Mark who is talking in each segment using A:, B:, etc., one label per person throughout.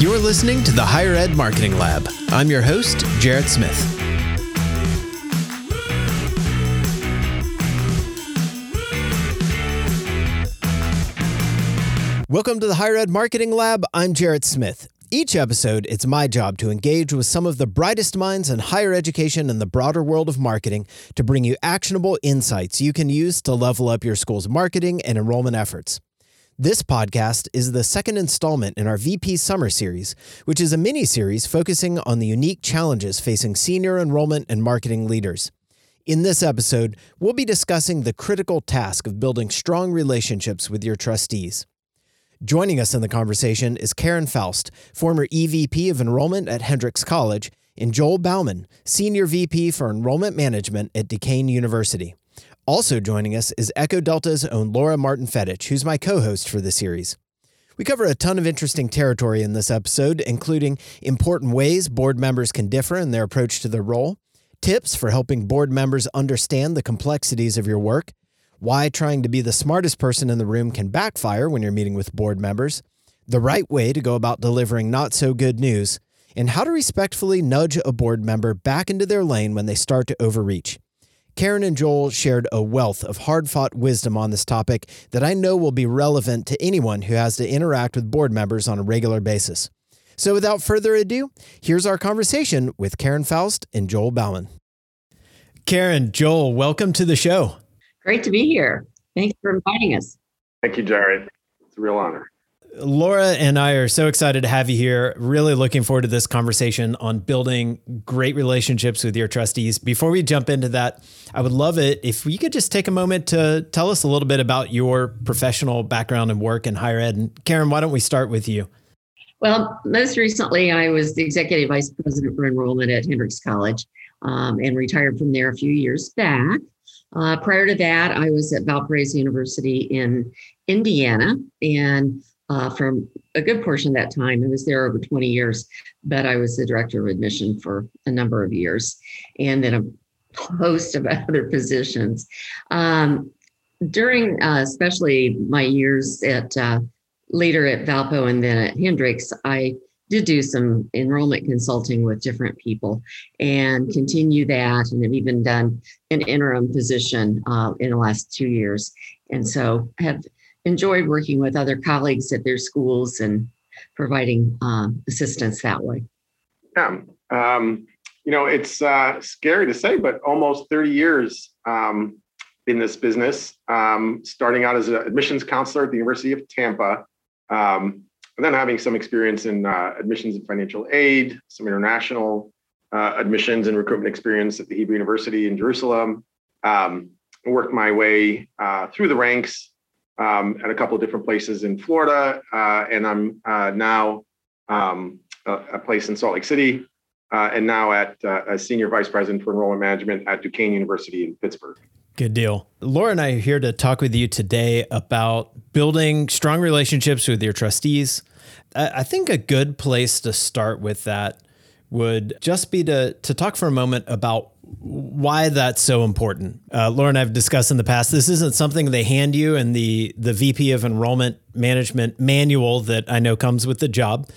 A: You're listening to the Higher Ed Marketing Lab. I'm your host, Jarrett Smith. Welcome to the Higher Ed Marketing Lab. I'm Jarrett Smith. Each episode, it's my job to engage with some of the brightest minds in higher education and the broader world of marketing to bring you actionable insights you can use to level up your school's marketing and enrollment efforts. This podcast is the second installment in our VP Summer Series, which is a mini series focusing on the unique challenges facing senior enrollment and marketing leaders. In this episode, we'll be discussing the critical task of building strong relationships with your trustees. Joining us in the conversation is Karen Foust, former EVP of Enrollment at Hendrix College, and Joel Bauman, Senior VP for Enrollment Management at Duquesne University. Also joining us is Echo Delta's own Laura Martin Fedich, who's my co host for the series. We cover a ton of interesting territory in this episode, including important ways board members can differ in their approach to their role, tips for helping board members understand the complexities of your work, why trying to be the smartest person in the room can backfire when you're meeting with board members, the right way to go about delivering not so good news, and how to respectfully nudge a board member back into their lane when they start to overreach. Karen and Joel shared a wealth of hard fought wisdom on this topic that I know will be relevant to anyone who has to interact with board members on a regular basis. So, without further ado, here's our conversation with Karen Foust and Joel Bauman. Karen, Joel, welcome to the show.
B: Great to be here. Thanks for inviting us.
C: Thank you, Jarrett. It's a real honor.
A: Laura and I are so excited to have you here. Really looking forward to this conversation on building great relationships with your trustees. Before we jump into that, I would love it if you could just take a moment to tell us a little bit about your professional background and work in higher ed. And Karen, why don't we start with you?
B: Well, most recently, I was the executive vice president for enrollment at Hendrix College um, and retired from there a few years back. Uh, prior to that, I was at Valparaiso University in Indiana and uh, from a good portion of that time. I was there over 20 years, but I was the director of admission for a number of years and then a host of other positions. Um, during uh, especially my years at uh, later at Valpo and then at Hendrix, I did do some enrollment consulting with different people and continue that and have even done an interim position uh, in the last two years and so have enjoyed working with other colleagues at their schools and providing um, assistance that way.
C: Yeah, um, you know, it's uh, scary to say, but almost 30 years um, in this business, um, starting out as an admissions counselor at the University of Tampa, um, and then having some experience in uh, admissions and financial aid, some international uh, admissions and recruitment experience at the Hebrew University in Jerusalem. Um, worked my way uh, through the ranks um, at a couple of different places in Florida, uh, and I'm uh, now um, a, a, place in Salt Lake City, uh, and now at uh, a senior vice president for enrollment management at Duquesne University in Pittsburgh.
A: Good deal. Laura and I are here to talk with you today about building strong relationships with your trustees. I think a good place to start with that would just be to to talk for a moment about why that's so important. Uh, Laura and I've discussed in the past. This isn't something they hand you in the the VP of Enrollment Management manual that I know comes with the job,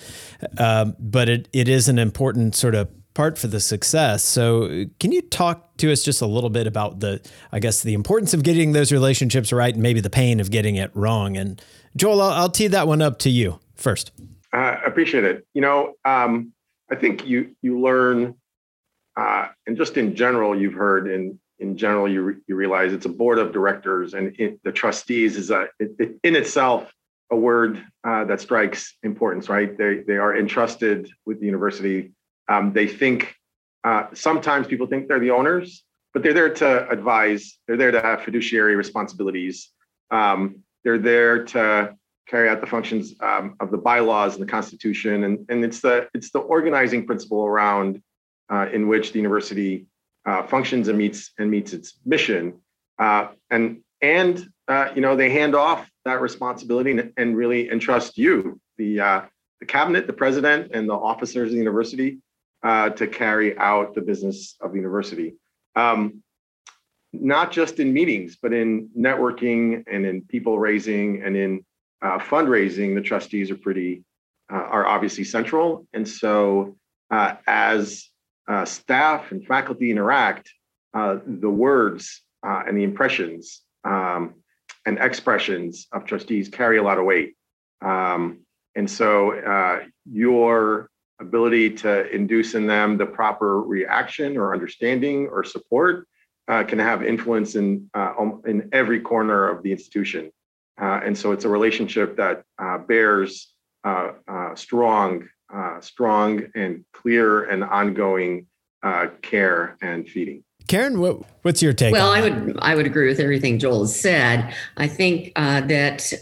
A: um, but it it is an important sort of part for the success. So, can you talk to us just a little bit about the, I guess, the importance of getting those relationships right, and maybe the pain of getting it wrong? And Joel, I'll, I'll tee that one up to you first.
C: I appreciate it. You know, um, I think you you learn uh, and just in general, you've heard in in general, you re- you realize it's a board of directors, and it, the trustees is a it, it, in itself a word uh, that strikes importance. Right? They they are entrusted with the university. Um, they think uh, sometimes people think they're the owners, but they're there to advise. They're there to have fiduciary responsibilities. Um, they're there to carry out the functions um, of the bylaws and the Constitution, and and it's the it's the organizing principle around uh, in which the university uh, functions and meets and meets its mission. Uh, and and uh, you know they hand off that responsibility and, and really entrust you, the uh, the cabinet, the president, and the officers of the university uh, to carry out the business of the university. Um, not just in meetings, but in networking and in people raising and in fundraising, the trustees are pretty uh, are obviously central. And so, uh, as uh, staff and faculty interact, uh, the words uh, and the impressions um, and expressions of trustees carry a lot of weight. Um, and so, uh, your ability to induce in them the proper reaction or understanding or support can have influence in in every corner of the institution. And so, it's a relationship that bears uh, uh, strong, uh, strong and clear and ongoing care and feeding.
A: Karen, what, what's your take?
B: Well, I would I would agree with everything Joel has said. I think that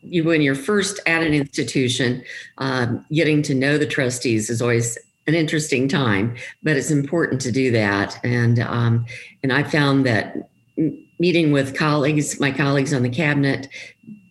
B: you when you're first at an institution, um, getting to know the trustees is always an interesting time, but it's important to do that. And um, and I found that meeting with colleagues, my colleagues on the cabinet,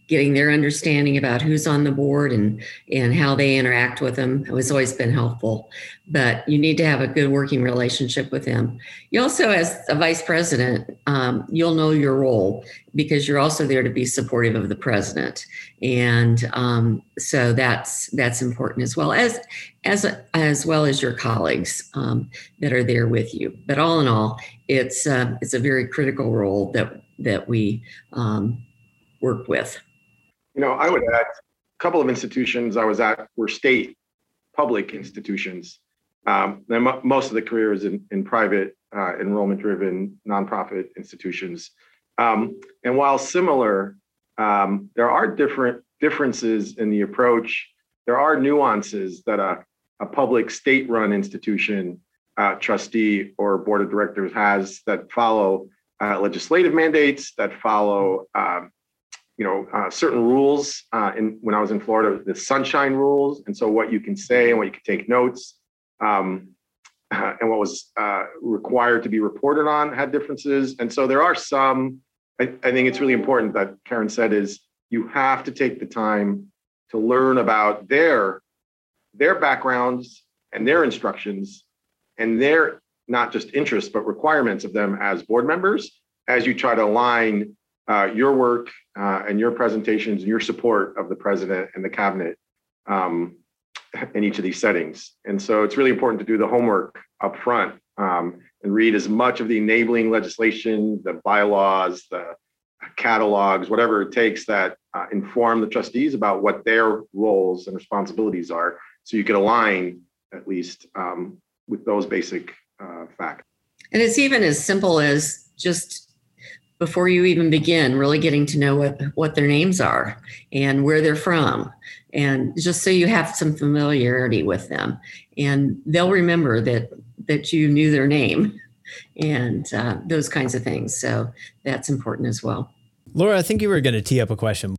B: getting their understanding about who's on the board and and how they interact with them has always been helpful. But you need to have a good working relationship with them. You also as a vice president um, you'll know your role because you're also there to be supportive of the president. And um, so that's that's important as well as as as well as your colleagues um, that are there with you. But all in all it's uh, it's a very critical role that that we um, work with
C: you know, I would add a couple of institutions I was at were state public institutions. Um, then m- most of the careers in, in private uh, enrollment driven nonprofit institutions. Um, and while similar, um, there are different differences in the approach. There are nuances that a, a public state run institution uh, trustee or board of directors has that follow uh, legislative mandates, that follow um, you know uh, certain rules uh, in when I was in Florida, the sunshine rules, and so what you can say and what you can take notes, um, uh, and what was uh, required to be reported on had differences, and so there are some. I, I think it's really important that Karen said is you have to take the time to learn about their their backgrounds and their instructions and their not just interests but requirements of them as board members as you try to align uh, your work uh, and your presentations and your support of the president and the cabinet um, in each of these settings. And so it's really important to do the homework up front um, and read as much of the enabling legislation, the bylaws, the catalogs, whatever it takes that uh, inform the trustees about what their roles and responsibilities are. So you can align at least um, with those basic uh, facts.
B: And it's even as simple as just before you even begin really getting to know what, what their names are and where they're from. And just so you have some familiarity with them. And they'll remember that that you knew their name and uh, those kinds of things. So that's important as well.
A: Laura i think you were going to tee up a question.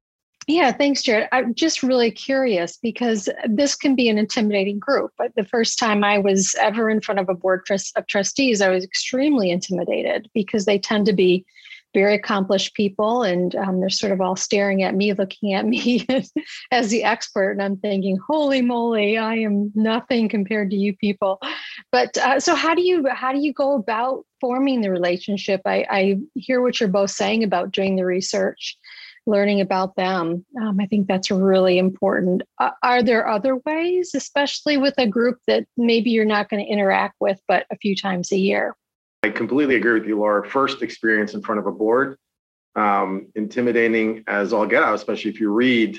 D: Yeah, thanks, Jarrett. I'm just really curious because this can be an intimidating group. But the first time I was ever in front of a board of trustees, I was extremely intimidated because they tend to be very accomplished people and um, they're sort of all staring at me looking at me as the expert and i'm thinking holy moly i am nothing compared to you people. But uh, so how do you how do you go about forming the relationship? I, I hear what you're both saying about doing the research learning about them. Um, i think that's really important. Uh, are there other ways especially with a group that maybe you're not going to interact with but a few times a year
C: I completely agree with you, Laura. First experience in front of a board, um, intimidating as all get out, especially if you read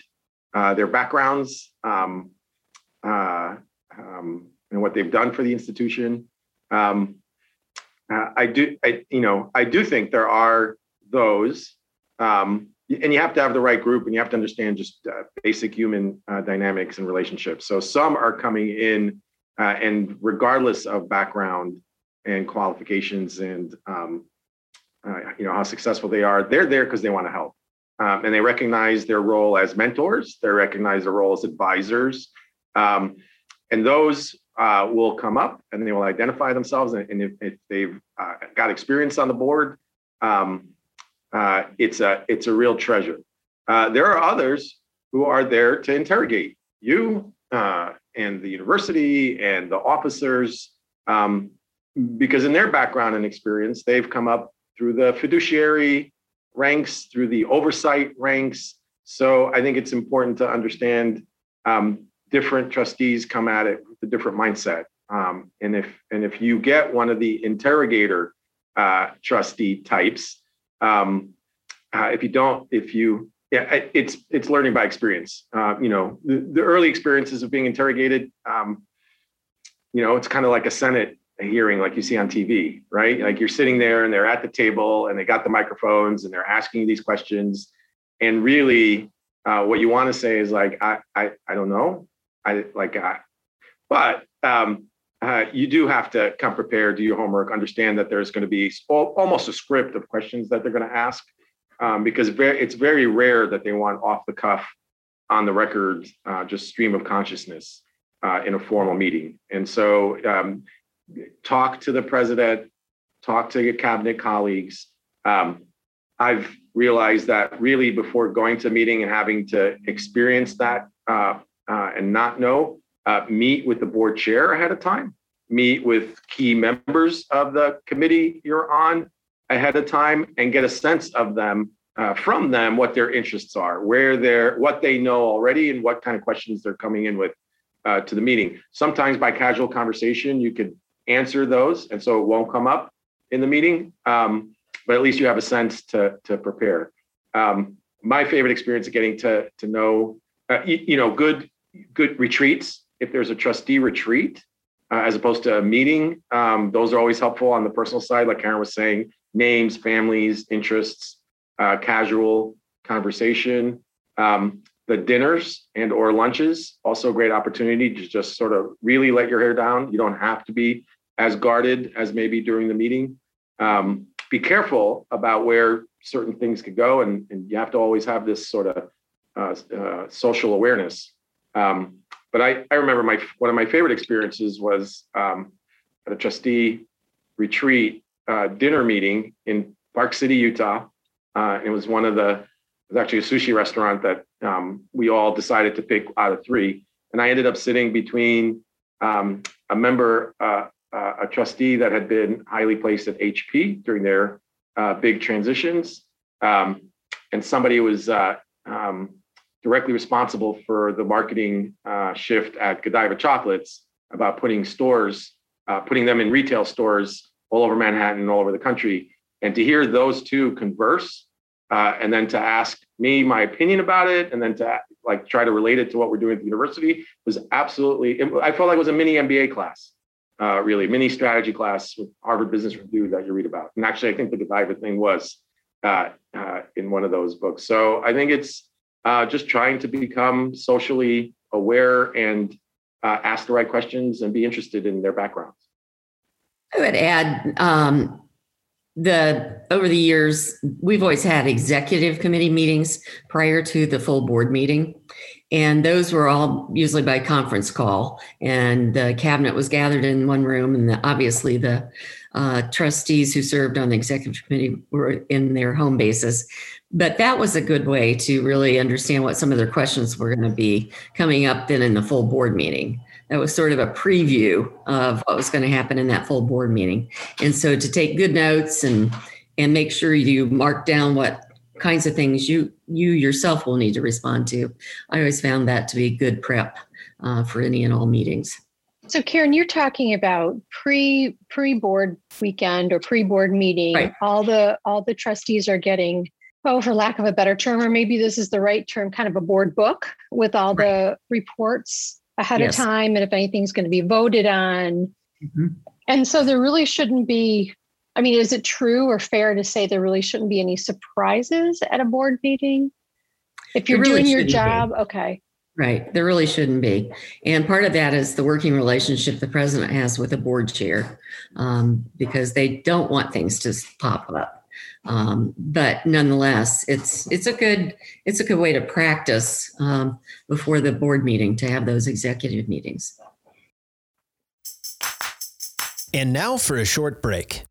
C: uh, their backgrounds um, uh, um, and what they've done for the institution. Um, uh, I do, I, you know, I do think there are those, um, and you have to have the right group, and you have to understand just uh, basic human uh, dynamics and relationships. So some are coming in, uh, and regardless of background, and qualifications and um, uh, you know how successful they are they're there because they want to help. Um, and they recognize their role as mentors they recognize their role as advisors. Um, and those uh, will come up and they will identify themselves and, and if, if, they've uh, got experience on the board um, uh, it's a it's a real treasure. Uh, there are others who are there to interrogate you uh, and the university and the officers um, because in their background and experience, they've come up through the fiduciary ranks, through the oversight ranks. So I think it's important to understand um, different trustees come at it with a different mindset. Um, and if and if you get one of the interrogator uh, trustee types, um, uh, if you don't, if you yeah, it's it's learning by experience. Uh, you know, the, the early experiences of being interrogated. Um, you know, it's kind of like a Senate hearing, like you see on TV, right? Like you're sitting there and they're at the table and they got the microphones and they're asking you these questions, and really, uh, what you want to say is like, I I I don't know, I like I, but um, uh, you do have to come prepared, do your homework, understand that there's going to be almost a script of questions that they're going to ask um, because very, it's very rare that they want off the cuff, on the record, uh, just stream of consciousness uh, in a formal meeting. And so, um, talk to the president, talk to your cabinet colleagues. Um, I've realized that really before going to a meeting and having to experience that uh, uh, and not know, uh, meet with the board chair ahead of time, meet with key members of the committee you're on, ahead of time and get a sense of them uh, from them what their interests are, where they're, what they know already, and what kind of questions they're coming in with uh, to the meeting. Sometimes by casual conversation, you could answer those, and so it won't come up in the meeting. Um, but at least you have a sense to to prepare. Um, my favorite experience of getting to to know, uh, you, you, know, good good retreats. If there's a trustee retreat, uh, as opposed to a meeting, um, those are always helpful on the personal side. Like Karen was saying, names, families, interests, uh, casual conversation. Um, the dinners and or lunches, also a great opportunity to just sort of really let your hair down. You don't have to be as guarded as maybe during the meeting. Um, be careful about where certain things could go, and, and you have to always have this sort of uh, uh, social awareness. Um, but I, I remember my one of my favorite experiences was um, at a trustee retreat uh, dinner meeting in Park City, Utah. Uh, it was one of the, it was actually a sushi restaurant that um, we all decided to pick out of three. And I ended up sitting between um, a member, uh, uh a trustee that had been highly placed at HP during their uh, big transitions, um, and somebody was uh, um, directly responsible for the marketing shift at Godiva Chocolates about putting stores, putting them in retail stores all over Manhattan and all over the country. And to hear those two converse, uh, and then to ask me my opinion about it, and then to like try to relate it to what we're doing at the university was absolutely. I felt like it was a mini MBA class, uh, really mini strategy class with Harvard Business Review that you read about. And actually, I think the Godiva thing was uh, uh, in one of those books. So I think it's uh, just trying to become socially aware and uh, ask the right questions and be interested in their backgrounds.
B: I would add um, the over the years we've always had executive committee meetings prior to the full board meeting and those were all usually by conference call. And the cabinet was gathered in one room and the, obviously the uh, trustees who served on the executive committee were in their home bases. But that was a good way to really understand what some of their questions were going to be coming up then in the full board meeting. That was sort of a preview of what was going to happen in that full board meeting. And so to take good notes and and make sure you mark down what kinds of things you you yourself will need to respond to. I always found that to be good prep uh, for any and all meetings.
D: So Karen, you're talking about pre pre board weekend or pre board meeting. Right. All the all the trustees are getting oh, for lack of a better term, or maybe this is the right term, kind of a board book with all right. the reports ahead yes. of time and if anything's going to be voted on. Mm-hmm. And so there really shouldn't be, I mean, is it true or fair to say there really shouldn't be any surprises at a board meeting? If you're really doing your job, be. okay.
B: Right. There really shouldn't be. And part of that is the working relationship the president has with the board chair um, because they don't want things to pop up. Um, but nonetheless, it's it's a good it's a good way to practice um, before the board meeting to have those executive meetings.
A: And now for a short break.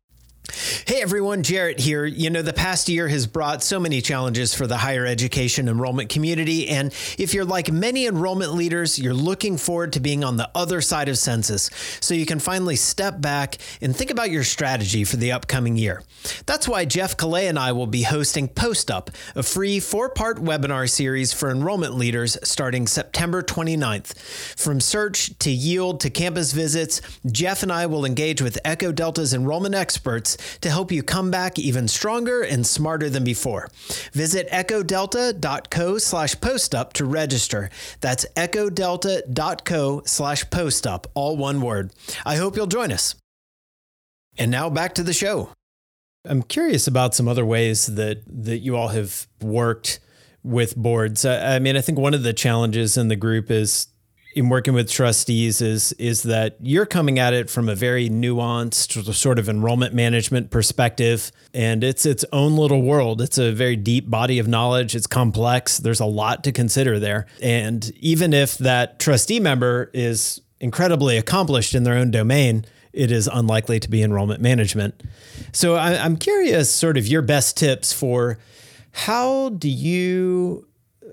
A: Hey everyone, Jarrett here. You know, the past year has brought so many challenges for the higher education enrollment community. And if you're like many enrollment leaders, you're looking forward to being on the other side of census so you can finally step back and think about your strategy for the upcoming year. That's why Jeff Kallay and I will be hosting Post Up, a free four part webinar series for enrollment leaders starting September 29th. From search to yield to campus visits, Jeff and I will engage with Echo Delta's enrollment experts to help you come back even stronger and smarter than before. Visit echodelta.co slash postup to register. That's echodelta.co slash postup, all one word. I hope you'll join us. And now back to the show. I'm curious about some other ways that that you all have worked with boards. I mean, I think one of the challenges in the group is in working with trustees is is that you're coming at it from a very nuanced sort of enrollment management perspective. And it's its own little world. It's a very deep body of knowledge. It's complex. There's a lot to consider there. And even if that trustee member is incredibly accomplished in their own domain it is unlikely to be enrollment management. So I, i'm curious sort of your best tips for how do you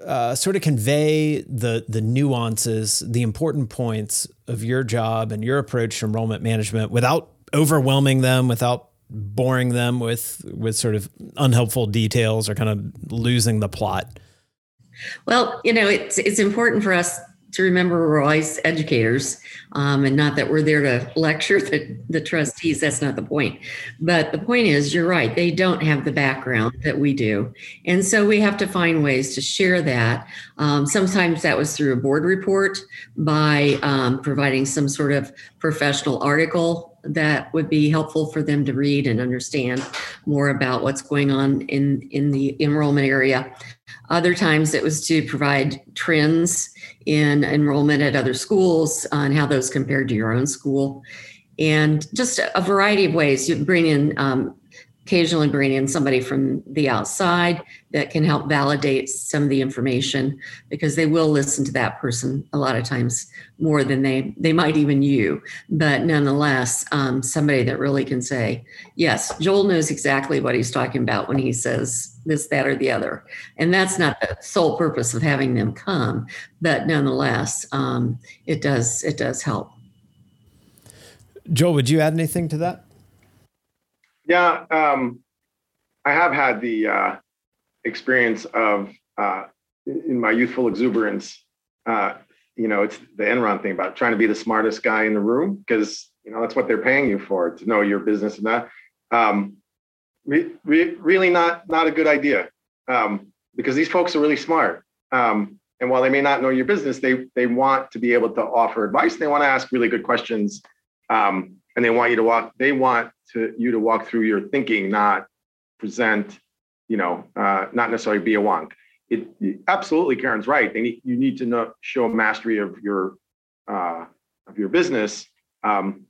A: uh, sort of convey the the nuances, the important points of your job and your approach to enrollment management without overwhelming them, without boring them with with sort of unhelpful details or kind of losing the plot.
B: Well, you know, it's it's important for us to remember we're always educators um, and not that we're there to lecture the, the trustees that's not the point. But the point is you're right they don't have the background that we do. And so we have to find ways to share that. Um, sometimes that was through a board report by um, providing some sort of professional article that would be helpful for them to read and understand more about what's going on in in the enrollment area other times it was to provide trends in enrollment at other schools on how those compared to your own school. And just a variety of ways. You bring in um, occasionally bring in somebody from the outside that can help validate some of the information because they will listen to that person a lot of times more than they they might even you. But nonetheless um, somebody that really can say yes joel knows exactly what he's talking about when he says this that or the other. And that's not the sole purpose of having them come but nonetheless um, it does it does help.
A: Joel would you add anything to that
C: yeah, um, I have had the uh, experience of uh, in my youthful exuberance. Uh, you know, it's the Enron thing about trying to be the smartest guy in the room because you know that's what they're paying you for to know your business and that. Um, re- re- really not not a good idea um, because these folks are really smart. Um, and while they may not know your business, they they want to be able to offer advice. They want to ask really good questions, um, and they want you to walk. They want to you to walk through your thinking, not present, you know, uh, not necessarily be a wonk. It, absolutely, Karen's right. They need, you need to know, show mastery of your uh, of your business. Um,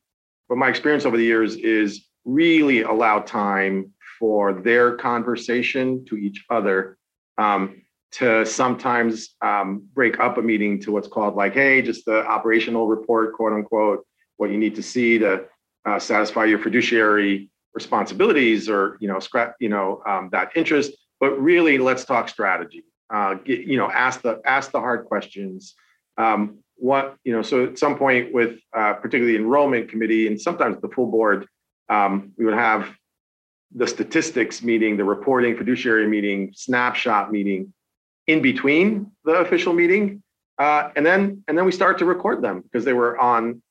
C: but my experience over the years is really allow time for their conversation to each other. Um, to sometimes um, break up a meeting to what's called like, hey, just the operational report, quote unquote, what you need to see to uh, satisfy your fiduciary responsibilities or you know scrap you know um, that interest. But really let's talk strategy. Uh, get, you know ask the ask the hard questions. Um, what you know so at some point with uh, particularly enrollment committee and sometimes the full board um, we would have the statistics meeting the reporting fiduciary meeting snapshot meeting in between the official meeting uh, and then and then we start to record them because they were on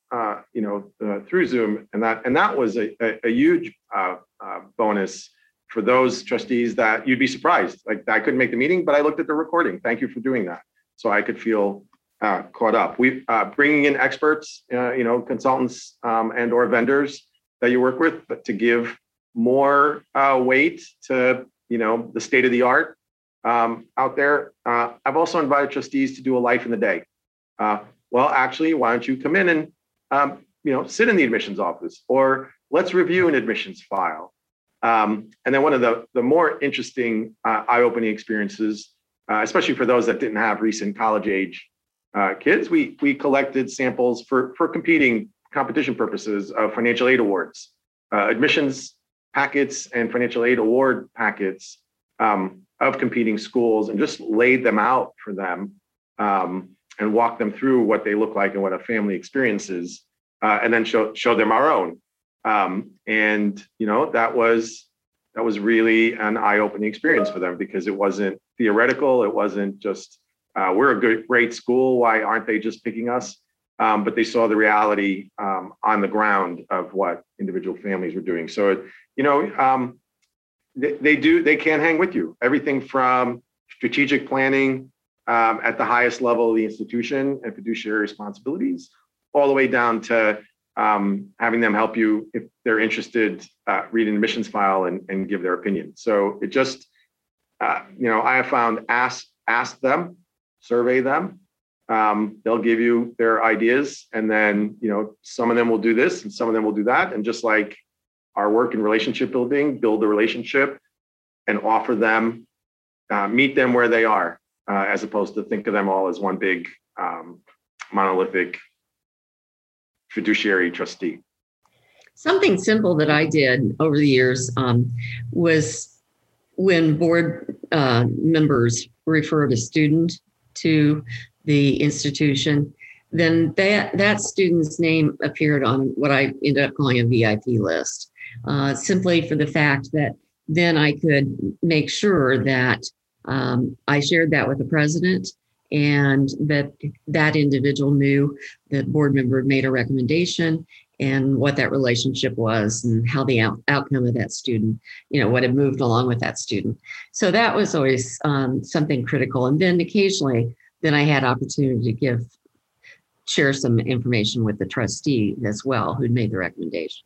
C: you know, uh, through Zoom, and that and that was a, a, a huge uh, uh, bonus for those trustees that you'd be surprised. Like I couldn't make the meeting, but I looked at the recording. Thank you for doing that, so I could feel uh, caught up. We bringing in experts, you know, consultants um, and or vendors that you work with, but to give more weight to you know the state of the art um, out there. I've also invited trustees to do a life in the day. well, actually, why don't you come in and um, you know, sit in the admissions office or let's review an admissions file. Um, and then one of the, the more interesting uh, eye-opening experiences, uh, especially for those that didn't have recent college age uh, kids, we, we collected samples for, for competing competition purposes of financial aid awards. Uh, admissions packets and financial aid award packets um, of competing schools and just laid them out for them um, and walked them through what they look like and what a family experiences, uh, and then show show them our own. Um, and you know that was that was really an eye-opening experience for them because it wasn't theoretical. It wasn't just uh, we're a good great school. Why aren't they just picking us? Um, but they saw the reality um, on the ground of what individual families were doing. So you know um, they, they do they can hang with you. Everything from strategic planning um, at the highest level of the institution and fiduciary responsibilities, all the way down to um, having them help you if they're interested, uh, read an admissions file and, and give their opinion. So it just, uh, you know, I have found ask ask them, survey them. Um, they'll give you their ideas, and then you know some of them will do this, and some of them will do that, and just like our work in relationship building, build the relationship, and offer them, uh, meet them where they are, uh, as opposed to think of them all as one big um, monolithic fiduciary trustee.
B: Something simple that I did over the years um, was when board uh, members referred a student to the institution, then that that student's name appeared on what I ended up calling a VIP list, uh, simply for the fact that then I could make sure that um, I shared that with the president and that that individual knew that board member made a recommendation and what that relationship was and how the out- outcome of that student, you know, what had moved along with that student. So that was always um, something critical. And then occasionally, then I had opportunity to give, share some information with the trustee as well, who'd made the recommendation.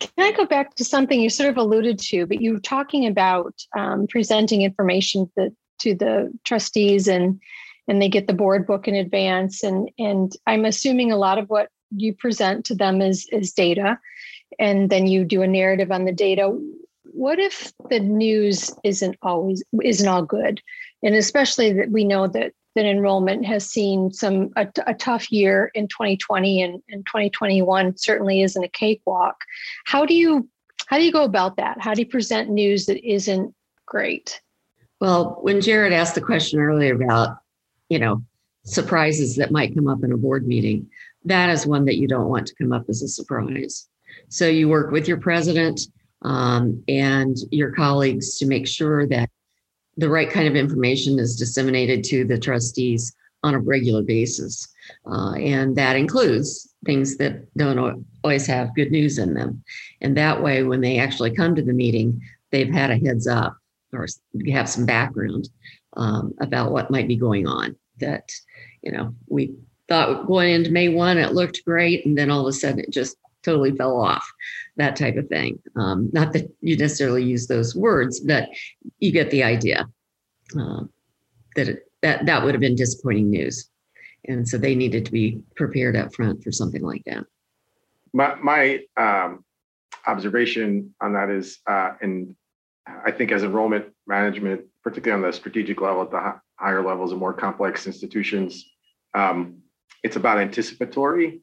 D: Can I go back to something you sort of alluded to, but you were talking about um, presenting information that, to the trustees and and they get the board book in advance. And and i'm assuming a lot of what you present to them is is data. And then you do a narrative on the data. What if the news isn't always isn't all good? And especially that we know that that enrollment has seen some a, a tough year in 2020 and, and 2021 certainly isn't a cakewalk. How do you how do you go about that? How do you present news that isn't great
B: well when Jarrett asked the question earlier about you know, surprises that might come up in a board meeting. That is one that you don't want to come up as a surprise. So you work with your president um, and your colleagues to make sure that the right kind of information is disseminated to the trustees on a regular basis. Uh, and that includes things that don't always have good news in them. And that way, when they actually come to the meeting, they've had a heads up or have some background um, about what might be going on that, you know, we thought going into May 1, it looked great. And then all of a sudden it just totally fell off, that type of thing. Um, not that you necessarily use those words, but you get the idea uh, that it, that that would have been disappointing news. And so they needed to be prepared up front for something like that.
C: My, my um, observation on that is, uh, and I think as enrollment management, particularly on the strategic level at the higher levels of more complex institutions. Um, it's about anticipatory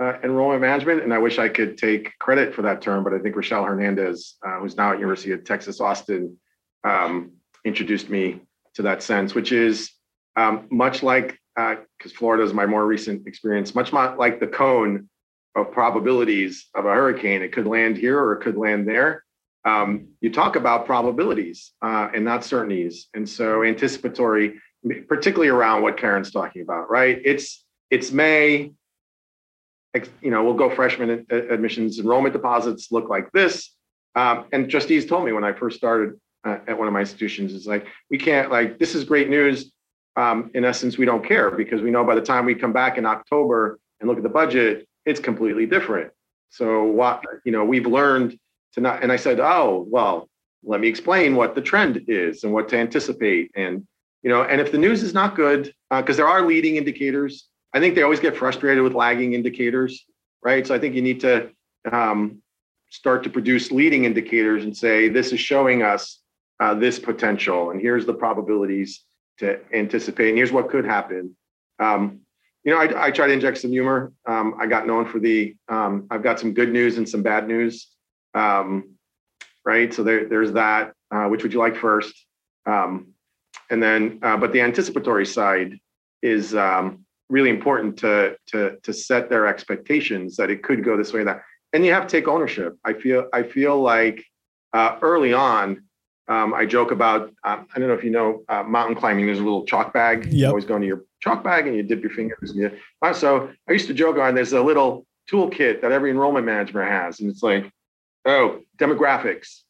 C: uh, enrollment management, and I wish I could take credit for that term, but I think Rachelle Hernandez, uh, who's now at University of Texas Austin, um, introduced me to that sense, which is um, much like because uh, Florida is my more recent experience, much like the cone of probabilities of a hurricane. It could land here or it could land there um, you talk about probabilities uh, and not certainties. And so anticipatory, particularly around what Karen's talking about, right? It's it's May. You know, we'll go freshman admissions enrollment deposits look like this. Um, and trustees told me when I first started uh, at one of my institutions, is like we can't like this is great news. Um, in essence, we don't care because we know by the time we come back in October and look at the budget, it's completely different. So what you know, we've learned to not and i said oh well let me explain what the trend is and what to anticipate. And you know and if the news is not good because uh, there are leading indicators i think they always get frustrated with lagging indicators right? So i think you need to um, start to produce leading indicators and say this is showing us uh, this potential and here's the probabilities to anticipate and here's what could happen. Um, you know I, I, try to inject some humor. Um, i got known for the um, i've got some good news and some bad news um, right? So there, there's that. Uh, which would you like first? Um, and then, uh, but the anticipatory side is um, really important to to to set their expectations that it could go this way or that, and you have to take ownership. I feel I feel like uh, early on, um, I joke about um, I don't know if you know uh, mountain climbing. There's a little chalk bag. Yep. You always go into your chalk bag and you dip your fingers. You, so I used to joke on. There's a little toolkit that every enrollment manager has, and it's like, oh, demographics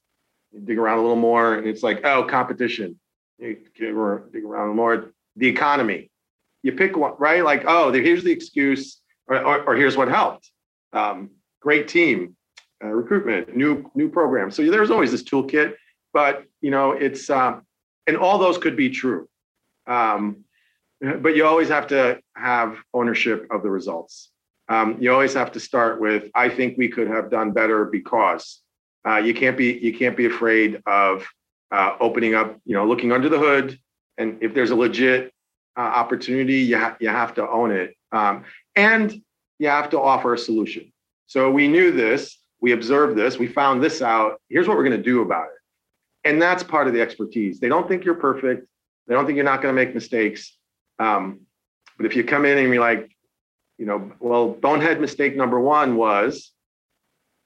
C: you dig around a little more, and it's like, oh, competition. You dig around more. The economy. You pick one, right? Like, oh, here's the excuse, or, or, or here's what helped. Um, great team, uh, recruitment, new new program. So there's always this toolkit, but you know, it's uh, and all those could be true. Um, but you always have to have ownership of the results. Um, you always have to start with, I think we could have done better because uh, you can't be you can't be afraid of uh, opening up, you know, looking under the hood, and if there's a legit uh, opportunity, you ha- you have to own it, um, and you have to offer a solution. So we knew this, we observed this, we found this out. Here's what we're going to do about it, and that's part of the expertise. They don't think you're perfect. They don't think you're not going to make mistakes. Um, but if you come in and you're like, you know, well, bonehead mistake number one was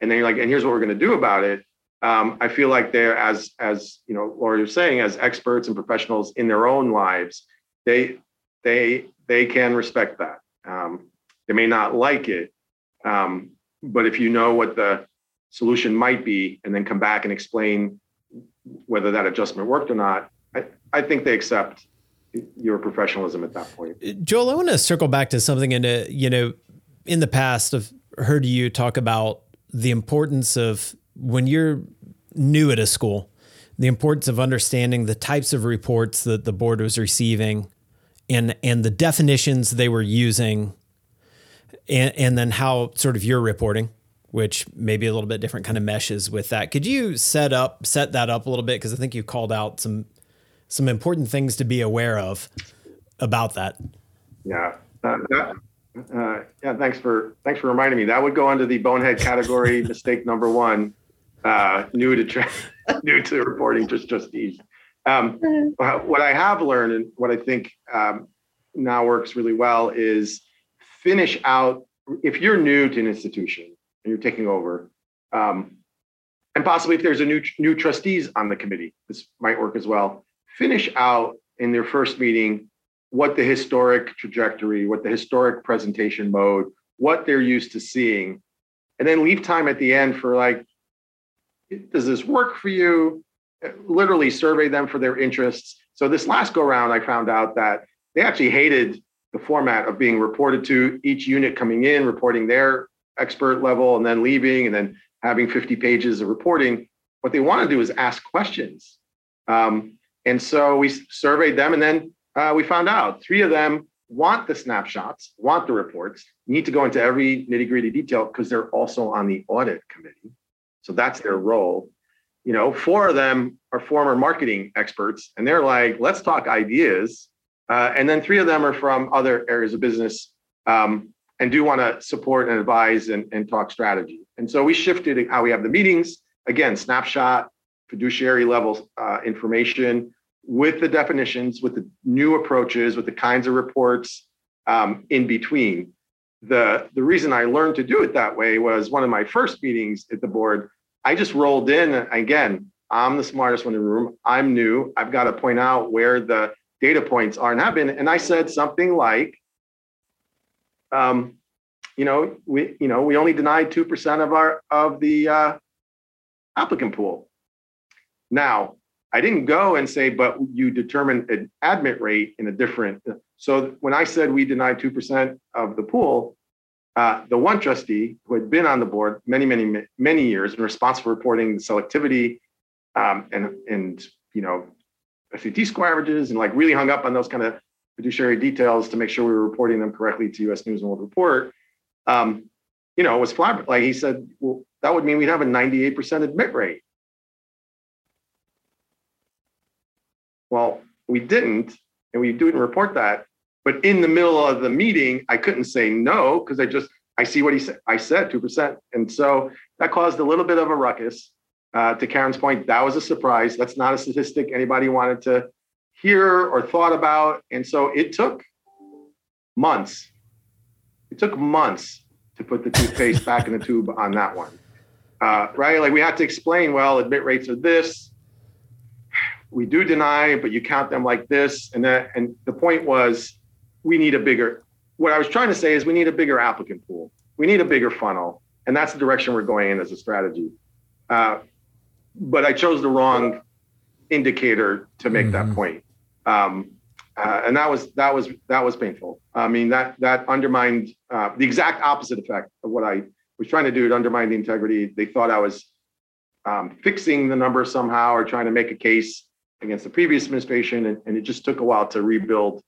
C: and then you're like, and here's what we're going to do about it. Um, I feel like they're as as you know, Laura was saying, as experts and professionals in their own lives, they they they can respect that. Um, they may not like it, um, but if you know what the solution might be, and then come back and explain whether that adjustment worked or not, I, I think they accept your professionalism at that point.
A: Uh, Joel, I want to circle back to something in a, uh, you know, in the past I've heard you talk about the importance of when you're new at a school, the importance of understanding the types of reports that the board was receiving and and the definitions they were using and, and then how sort of you're reporting which maybe a little bit different kind of meshes with that could you set up set that up a little bit because i think you called out some some important things to be aware of about that
C: yeah uh, that, uh, yeah, thanks for thanks for reminding me. That would go under the bonehead category. mistake number one, uh, new to tra- new to reporting just trustees. Um, what I have learned and what I think um, now works really well is finish out. If you're new to an institution and you're taking over, um, and possibly if there's a new new trustees on the committee, this might work as well. Finish out in their first meeting what the historic trajectory, what the historic presentation mode, what they're used to seeing, and then leave time at the end for like, does this work for you? Literally survey them for their interests. So this last go round, I found out that they actually hated the format of being reported to each unit coming in, reporting their expert level, and then leaving, and then having 50 pages of reporting. What they want to do is ask questions. Um, and so we surveyed them, and then uh, we found out three of them want the snapshots, want the reports, need to go into every nitty gritty detail because they're also on the audit committee. So that's their role. You know, four of them are former marketing experts, and they're like, let's talk ideas. Uh, and then three of them are from other areas of business um, and do want to support and advise and, and talk strategy. And so we shifted how we have the meetings. Again, snapshot, fiduciary level uh, information, with the definitions, with the new approaches, with the kinds of reports um, in between. The, the reason I learned to do it that way was one of my first meetings at the board. I just rolled in. Again, I'm the smartest one in the room. I'm new. I've got to point out where the data points are and have been. And I said something like, um, you know, we, you know, we only denied 2% of our, of the uh, applicant pool. Now, I didn't go and say, but you determine an admit rate in a different. So when I said we denied 2% of the pool, uh, the one trustee who had been on the board many, many, many years and responsible for reporting the selectivity um, and, and, you know, SAT score averages and like really hung up on those kind of fiduciary details to make sure we were reporting them correctly to US News and World Report, um, you know, was flabbergasted. Like he said, well, that would mean we'd have a 98% admit rate. Well, we didn't, and we didn't report that. But in the middle of the meeting, I couldn't say no because I just I see what he said. I said two percent, and so that caused a little bit of a ruckus. Uh, to Karen's point, that was a surprise. That's not a statistic anybody wanted to hear or thought about. And so it took months. It took months to put the toothpaste back in the tube on that one. Uh, right? Like we had to explain, well, admit rates are this. We do deny, but you count them like this. And that and the point was we need a bigger what I was trying to say is we need a bigger applicant pool. We need a bigger funnel. And that's the direction we're going in as a strategy. Uh, but I chose the wrong indicator to make mm-hmm. that point. Um, uh, and that was that was that was painful. I mean that that undermined uh, the exact opposite effect of what I was trying to do. It undermined the integrity. They thought I was um, fixing the number somehow or trying to make a case against the previous administration, and, and it just took a while to rebuild.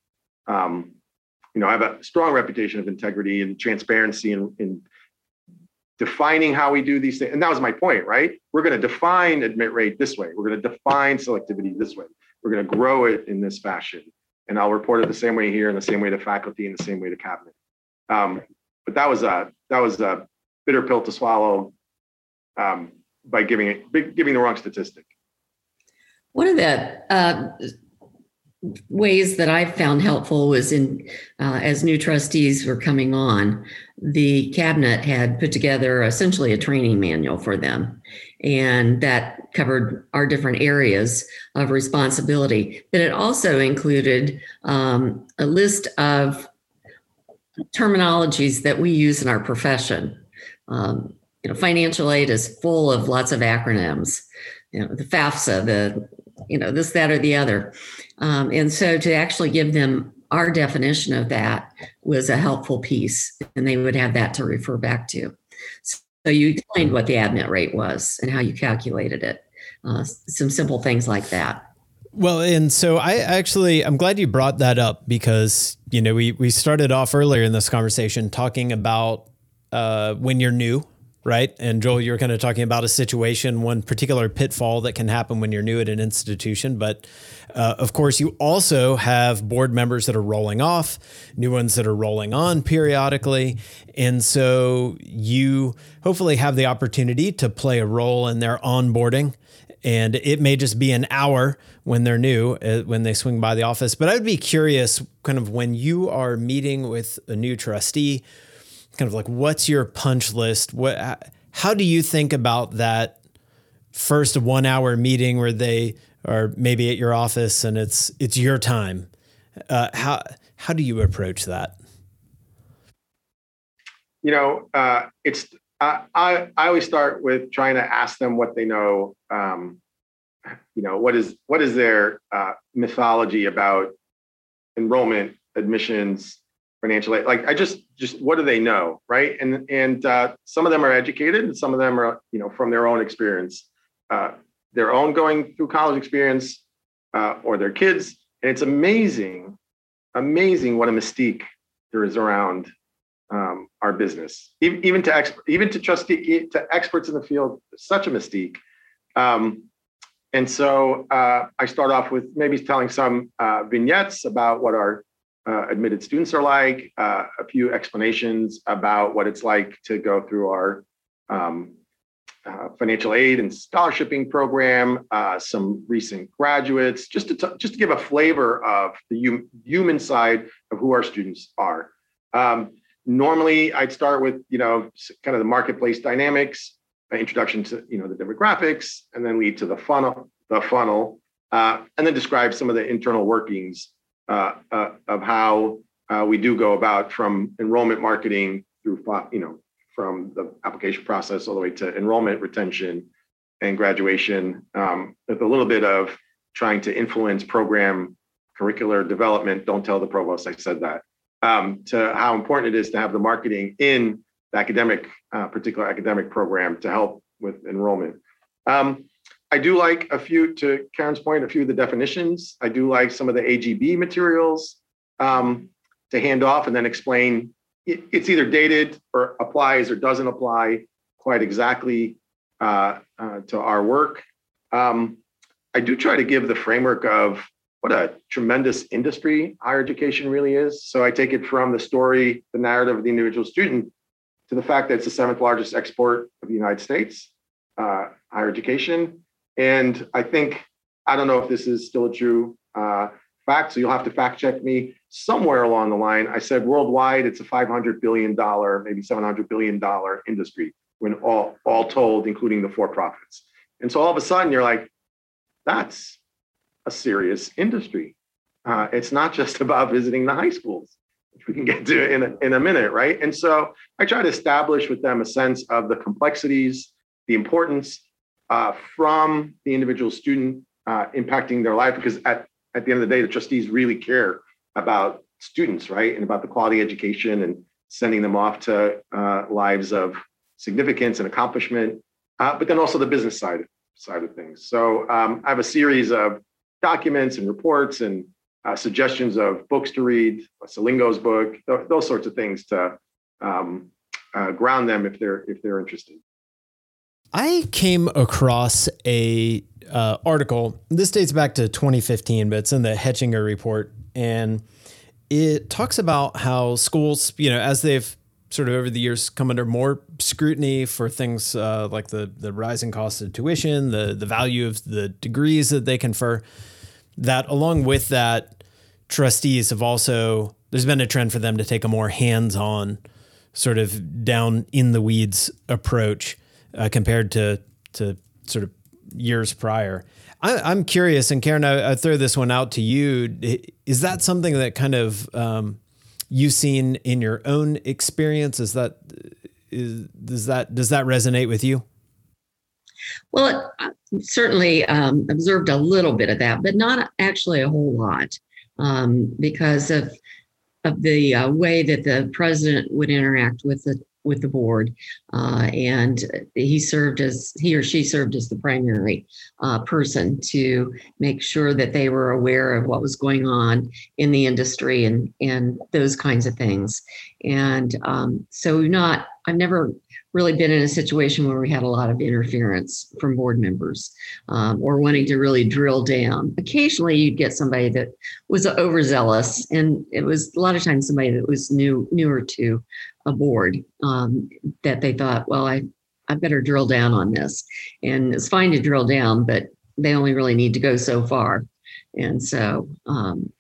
C: Um, you know, I have a strong reputation of integrity and transparency in defining how we do these things. And that was my point, right? We're going to define admit rate this way. We're going to define selectivity this way. We're going to grow it in this fashion and I'll report it the same way here, in the same way to faculty, in the same way to cabinet. Um, but that was a that was a bitter pill to swallow um, by giving it giving the wrong statistic.
B: One of the uh, ways that I found helpful was in uh, as new trustees were coming on, the cabinet had put together essentially a training manual for them, and that covered our different areas of responsibility. But it also included um, a list of terminologies that we use in our profession. Um, you know, financial aid is full of lots of acronyms. You know, the FAFSA, the you know this, that, or the other, um, and so to actually give them our definition of that was a helpful piece, and they would have that to refer back to. So you explained what the admit rate was and how you calculated it. Uh, some simple things like that.
A: Well, and so I actually I'm glad you brought that up because you know we we started off earlier in this conversation talking about uh, when you're new, right? And Joel, you're kind of talking about a situation, one particular pitfall that can happen when you're new at an institution. But uh, of course, you also have board members that are rolling off, new ones that are rolling on periodically. And so you hopefully have the opportunity to play a role in their onboarding. And it may just be an hour when they're new, uh, when they swing by the office. But I would be curious, kind of when you are meeting with a new trustee, kind of like what's your punch list? What, how do you think about that first one hour meeting where they or maybe at your office and it's it's your time. Uh, how how do you approach that?
C: You know, uh, it's I, I I always start with trying to ask them what they know. Um, you know, what is what is their uh, mythology about enrollment, admissions, financial aid? Like, I just just what do they know, right? And and uh, some of them are educated, and some of them are you know from their own experience. Uh, their own going through college experience uh, or their kids. And it's amazing, amazing what a mystique there is around um, our business, even, even to exp- even to trustee to experts in the field. Such a mystique. Um, and so uh, I start off with maybe telling some uh, vignettes about what our uh, admitted students are like, uh, a few explanations about what it's like to go through our um, uh, financial aid and scholarshiping program, uh, some recent graduates, just to t- just to give a flavor of the hum- human side of who our students are. Um, normally, I'd start with you know kind of the marketplace dynamics, introduction to you know the demographics, and then lead to the funnel, the funnel, uh, and then describe some of the internal workings uh, uh, of how we do go about from enrollment marketing through you know from the application process all the way to enrollment, retention, and graduation, um, with a little bit of trying to influence program curricular development. Don't tell the provost I said that. Um, to how important it is to have the marketing in the academic, uh, particular academic program to help with enrollment. Um, I do like a few, to Karen's point, a few of the definitions. I do like some of the AGB materials um, to hand off and then explain it, it's either dated or applies or doesn't apply quite exactly uh, uh, to our work. Um, I do try to give the framework of what a tremendous industry higher education really is. So I take it from the story, the narrative of the individual student, to the fact that it's the seventh largest export of the United States. uh, higher education. And I think, I don't know if this is still a true uh, fact, so you'll have to fact check me somewhere along the line. I said worldwide, it's a $500 billion, maybe $700 billion industry when all, all told, including the for profits. And so all of a sudden you're like, that's a serious industry. Uh, it's not just about visiting the high schools, which we can get to in a, in a minute, right? And so I try to establish with them a sense of the complexities, the importance uh, from the individual student uh, impacting their life, because at, at the end of the day, the trustees really care about students, right? And about the quality education and sending them off to uh, lives of significance and accomplishment, uh, but then also the business side side of things. So um, I have a series of documents and reports and uh, suggestions of books to read, Selingo's book, th- those sorts of things to um, uh, ground them if they're if they're interested.
A: I came across a uh, article. This dates back to 2015, but it's in the Hechinger report, and it talks about how schools, you know, as they've sort of over the years come under more scrutiny for things uh, like the the rising cost of tuition, the the value of the degrees that they confer. That along with that, trustees have also there's been a trend for them to take a more hands-on, sort of down in the weeds approach uh, compared to to sort of years prior. I, am curious, and Karen, I, I, throw this one out to you. Is that something that kind of um, you've seen in your own experience? Is that is does that does that resonate with you?
B: Well, I certainly um, observed a little bit of that, but not actually a whole lot, um, because of of the uh, way that the president would interact with the with the board, uh, and he served as he or she served as the primary uh, person to make sure that they were aware of what was going on in the industry and and those kinds of things. And um, so, not I've never really been in a situation where we had a lot of interference from board members um, or wanting to really drill down. Occasionally, you'd get somebody that was overzealous, and it was a lot of times somebody that was new, newer to a board um, that they thought, well, I I better drill down on this, and it's fine to drill down, but they only really need to go so far, and so. Um,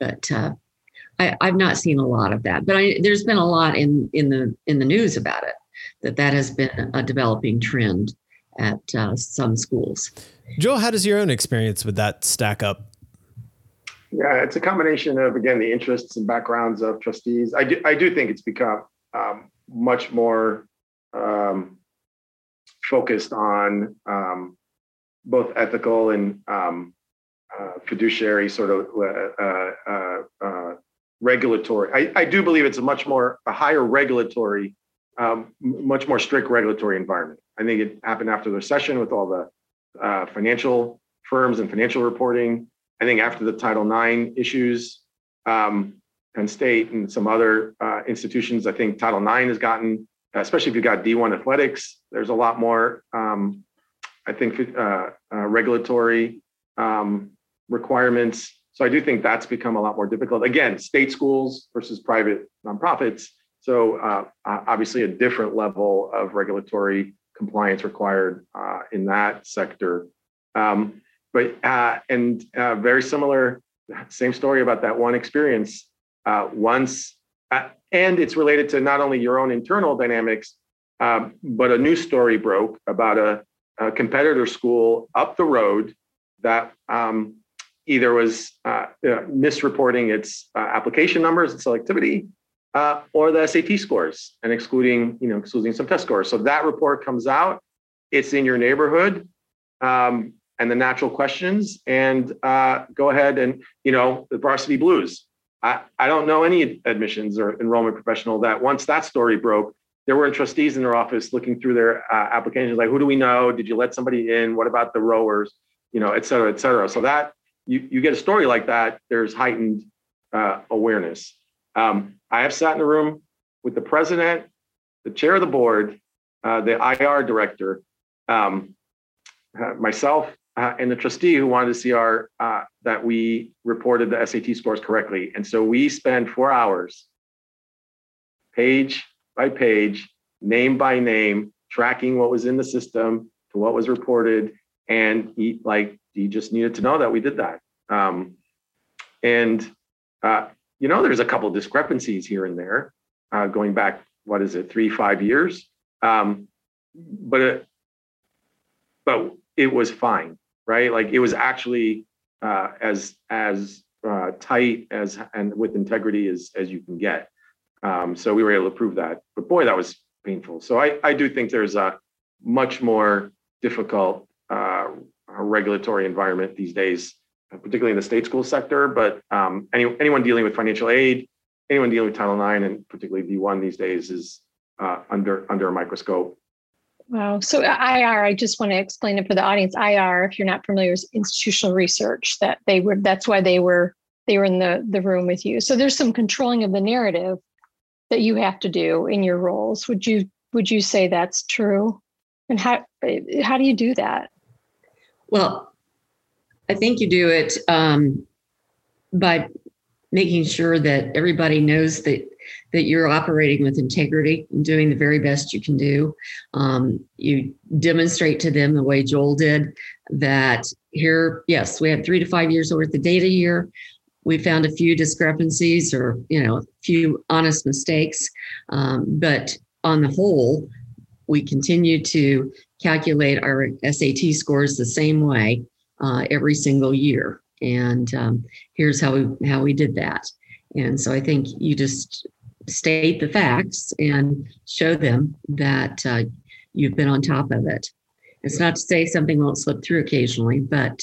B: but uh, I, have not seen a lot of that, but I, there's been a lot in in the in the news about it that that has been a developing trend at uh, some schools.
A: Joel, how does your own experience with that stack up?
C: Yeah, it's a combination of again the interests and backgrounds of trustees. I do I do think it's become um, much more um, focused on um, both ethical and um, uh, fiduciary sort of uh, uh, uh, regulatory. I, I do believe it's a much more a higher regulatory um, much more strict regulatory environment. I think it happened after the recession with all the uh, financial firms and financial reporting. I think after the Title IX issues, um, Penn State and some other uh, institutions, I think Title IX has gotten, especially if you've got D1 athletics, there's a lot more, um, I think, uh, uh regulatory um, requirements. So I do think that's become a lot more difficult. Again, state schools versus private nonprofits so uh, obviously a different level of regulatory compliance required uh, in that sector. Um, but uh, and very similar, same story about that one experience. Uh, once, uh, and it's related to not only your own internal dynamics, um, but a news story broke about a, a competitor school up the road that um, either was misreporting its application numbers and selectivity uh, or the SAT scores and excluding, you know, excluding some test scores. So that report comes out, it's in your neighborhood, um, and the natural questions, and uh, go ahead and, you know, the varsity blues. I, I don't know any admissions or enrollment professional that once that story broke, there were trustees in their office looking through their uh, applications, like, who do we know? Did you let somebody in? What about the rowers? You know, et cetera, et cetera. So that you, you get a story like that, there's heightened uh, awareness. Um, I have sat in a room with the president, the chair of the board, uh, the IR director, um, uh, myself, uh, and the trustee who wanted to see our uh, that we reported the SAT scores correctly. And so we spend four hours, page by page, name by name, tracking what was in the system to what was reported, and he like he just needed to know that we did that. Um, and uh, you know, there's a couple discrepancies here and there, uh, going back what is it, three five years, um, but it, but it was fine, right? Like it was actually uh, as as uh, tight as and with integrity as as you can get. Um, so we were able to prove that. But boy, that was painful. So I I do think there's a much more difficult uh, regulatory environment these days, particularly in the state school sector. But um, any, anyone dealing with financial aid, anyone dealing with Title IX, and particularly D1 these days is uh, under under a microscope.
D: Wow. So IR, I just want to explain it for the audience. IR, if you're not familiar, is institutional research. That they were. That's why they were they were in the the room with you. So there's some controlling of the narrative that you have to do in your roles. Would you would you say that's true? And how how do you do that?
B: Well, I think you do it um, by making sure that everybody knows that that you're operating with integrity and doing the very best you can do. Um, you demonstrate to them the way Joel did that here, yes, we have three to five years worth of data here. We found a few discrepancies or you know a few honest mistakes, um, but on the whole, we continue to calculate our SAT scores the same way uh, every single year. And um, here's how we how we did that. And so I think you just state the facts and show them that uh, you've been on top of it. It's not to say something won't slip through occasionally, but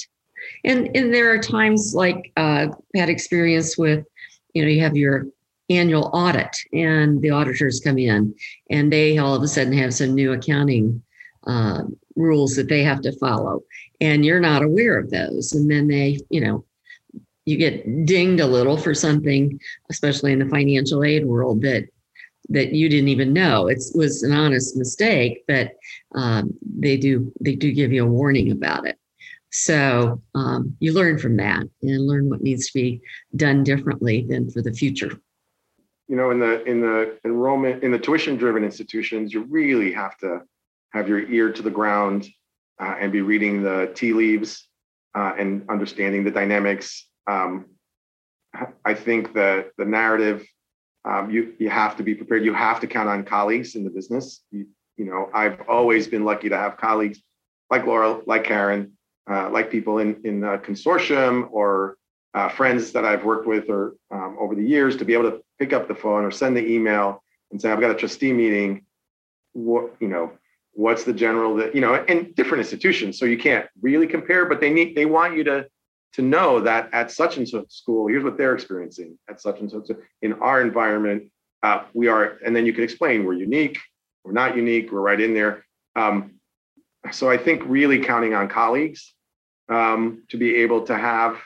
B: and and there are times like uh, had experience with, you know, you have your annual audit and the auditors come in and they all of a sudden have some new accounting uh, rules that they have to follow and you're not aware of those and then they you know you get dinged a little for something especially in the financial aid world that that you didn't even know it was an honest mistake but um, they do they do give you a warning about it so um, you learn from that and learn what needs to be done differently than for the future
C: you know in the in the enrollment in the tuition driven institutions you really have to have your ear to the ground uh, and be reading the tea leaves uh, and understanding the dynamics. Um, I think that the narrative, um, you you have to be prepared. You have to count on colleagues in the business. You, you know, I've always been lucky to have colleagues like Laura, like Karen, uh, like people in in the consortium or uh, friends that I've worked with or um, over the years to be able to pick up the phone or send the email and say, I've got a trustee meeting. What you know, what's the general that you know and different institutions so you can't really compare but they need they want you to to know that at such and such school here's what they're experiencing at such and such in our environment uh, we are and then you can explain we're unique we're not unique we're right in there. Um, so i think really counting on colleagues um, to be able to have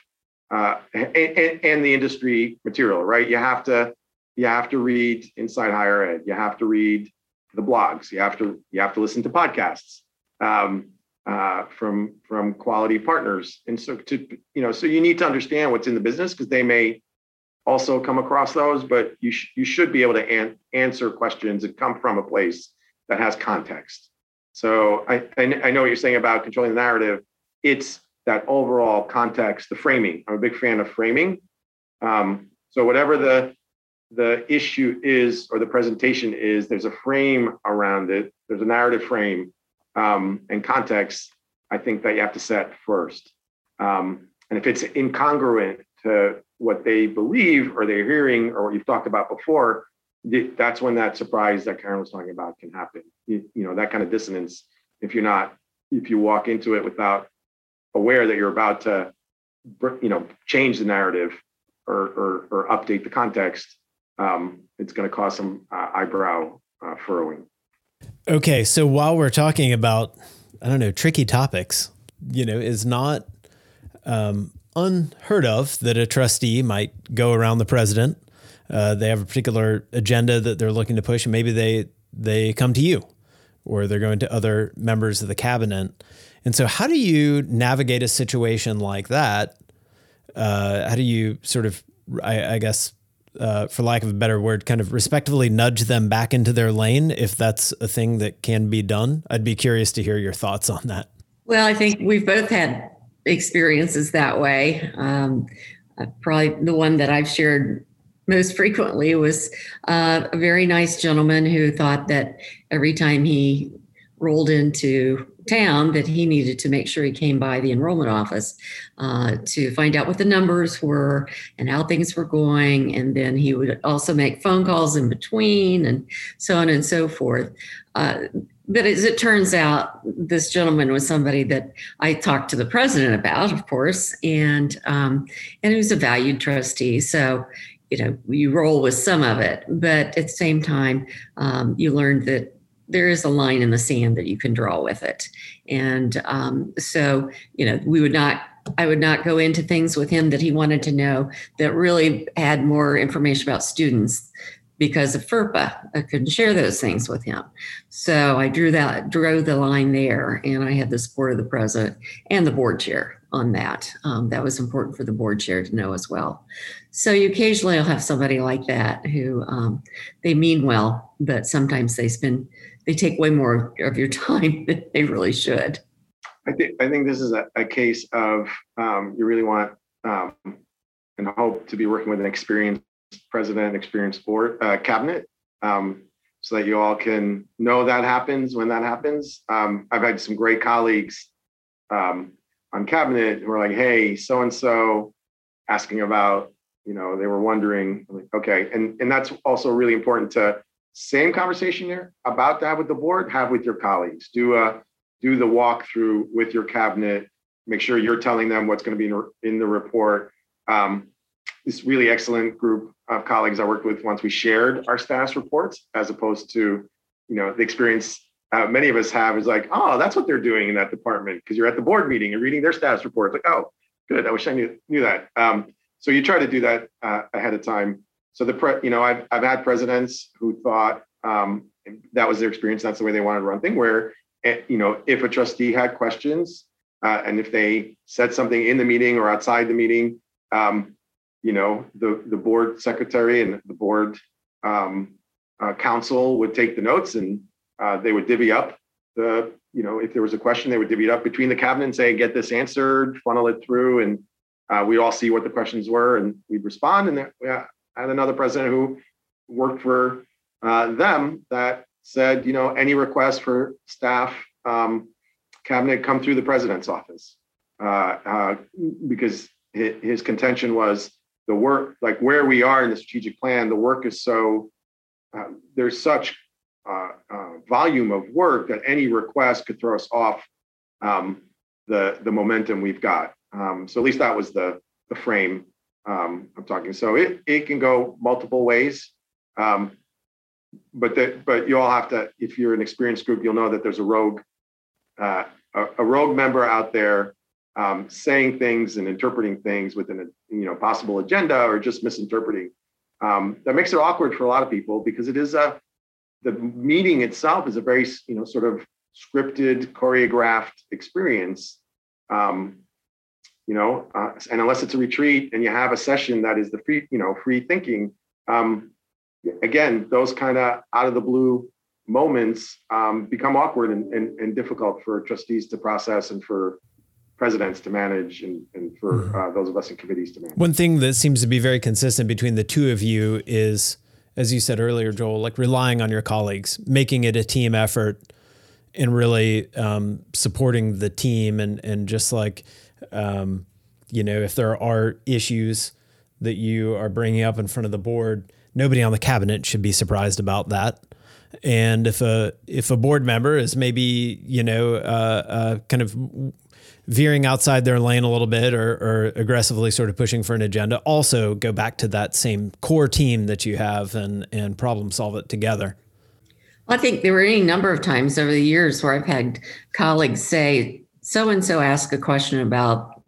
C: uh, and, and the industry material right? You have to you have to read inside higher ed. You have to read the blogs. You have to you have to listen to podcasts. Um, uh, from from quality partners, and so to you know, so you need to understand what's in the business because they may also come across those, but you sh- you should be able to an- answer questions and come from a place that has context. So I, I I know what you're saying about controlling the narrative. It's that overall context, the framing. I'm a big fan of framing. Um, so whatever the the issue is or the presentation is there's a frame around it there's a narrative frame um, and context i think that you have to set first um, and if it's incongruent to what they believe or they're hearing or what you've talked about before that's when that surprise that karen was talking about can happen you, you know that kind of dissonance if you're not if you walk into it without aware that you're about to you know change the narrative or, or, or update the context um, it's going to cause some uh, eyebrow uh, furrowing.
A: Okay, so while we're talking about, I don't know, tricky topics, you know, is not um, unheard of that a trustee might go around the president. Uh, they have a particular agenda that they're looking to push, and maybe they they come to you, or they're going to other members of the cabinet. And so, how do you navigate a situation like that? Uh, how do you sort of, I, I guess, uh, for lack of a better word, kind of respectively nudge them back into their lane if that's a thing that can be done? I'd be curious to hear your thoughts on that.
B: Well, I think we've both had experiences that way. Um, uh, probably the one that I've shared most frequently was uh, a very nice gentleman who thought that every time he rolled into town that he needed to make sure he came by the enrollment office uh, to find out what the numbers were and how things were going. And then he would also make phone calls in between and so on and so forth. Uh, but as it turns out, this gentleman was somebody that I talked to the president about, of course, and um, and he was a valued trustee. So, you know, you roll with some of it, but at the same time, um, you learned that there is a line in the sand that you can draw with it. And um, so, you know, we would not, I would not go into things with him that he wanted to know that really had more information about students because of FERPA. I couldn't share those things with him. So I drew that, drew the line there, and I had the support of the president and the board chair on that. Um, that was important for the board chair to know as well. So you occasionally will have somebody like that who um, they mean well, but sometimes they spend they take way more of your time than they really should.
C: I think I think this is a, a case of um, you really want um, and hope to be working with an experienced president, experienced board uh, cabinet, um, so that you all can know that happens when that happens. Um, I've had some great colleagues um, on cabinet who are like, "Hey, so and so," asking about, you know, they were wondering, like, okay, and and that's also really important to same conversation you're about to have with the board, have with your colleagues. Do a do the walkthrough with your cabinet. Make sure you're telling them what's going to be in, in the report. Um, this really excellent group of colleagues I worked with once we shared our status reports, as opposed to, you know, the experience uh, many of us have is like, oh, that's what they're doing in that department because you're at the board meeting and reading their status reports. Like, oh, good. I wish I knew knew that. Um, so you try to do that uh, ahead of time so the pre, you know, I've I've had presidents who thought um, that was their experience. That's the way they wanted to run thing. Where eh, you know, if a trustee had questions uh, and if they said something in the meeting or outside the meeting, um, you know, the the board secretary and the board um, uh, counsel would take the notes and uh, they would divvy up the you know if there was a question they would divvy it up between the cabinet and say get this answered funnel it through and uh, we'd all see what the questions were and we'd respond and yeah Had another president who worked for uh, them that said, you know, any request for staff um, cabinet come through the president's office uh, uh, because his, his contention was the work, like where we are in the strategic plan, the work is so uh, there's such uh, uh, volume of work that any request could throw us off um, the the momentum we've got. Um, so at least that was the the frame um, I'm talking. So it it can go multiple ways. Um, but that but you all have to if you're an experienced group, you'll know that there's a rogue uh, a, a, rogue member out there um, saying things and interpreting things within a you know possible agenda or just misinterpreting. Um, that makes it awkward for a lot of people because it is a the meeting itself is a very you know sort of scripted choreographed experience um, you know, uh, and unless it's a retreat and you have a session that is the free, you know, free thinking, um, again, those kind of out of the blue moments um, become awkward and, and, and, difficult for trustees to process and for presidents to manage and, and for mm-hmm. uh, those of us in committees to manage.
A: One thing that seems to be very consistent between the two of you is, as you said earlier, Joel, like relying on your colleagues, making it a team effort and really um, supporting the team and, and just like, um, you know, if there are issues that you are bringing up in front of the board, nobody on the cabinet should be surprised about that. And if a if a board member is maybe you know uh, uh, kind of veering outside their lane a little bit or, or aggressively sort of pushing for an agenda, also go back to that same core team that you have and and problem solve it together.
B: I think there were any number of times over the years where I've had colleagues say, so and so asked a question about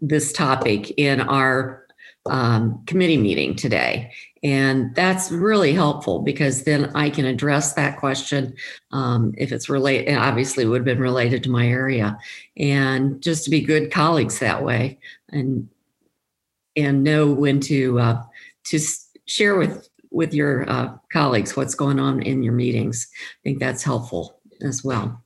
B: this topic in our um, committee meeting today. And that's really helpful because then I can address that question um, if it's related, obviously would have been related to my area. And just to be good colleagues that way and and know when to uh, to share with with your uh, colleagues what's going on in your meetings. I think that's helpful as well.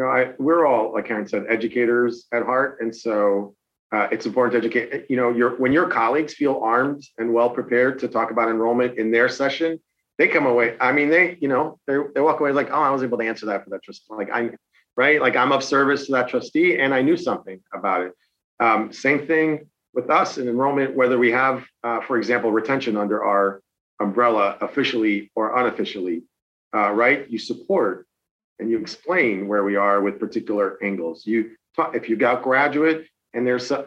C: You know, I, we're all, like Karen said, educators at heart, and so uh, it's important to educate. You know, your when your colleagues feel armed and well prepared to talk about enrollment in their session, they come away. I mean, they, you know, they they walk away like, oh, I was able to answer that for that trustee. Like I'm right, like I'm of service to that trustee, and I knew something about it. Um, same thing with us in enrollment, whether we have, uh, for example, retention under our umbrella officially or unofficially, uh, right? You support and you explain where we are with particular angles. You if you got graduate and there's some,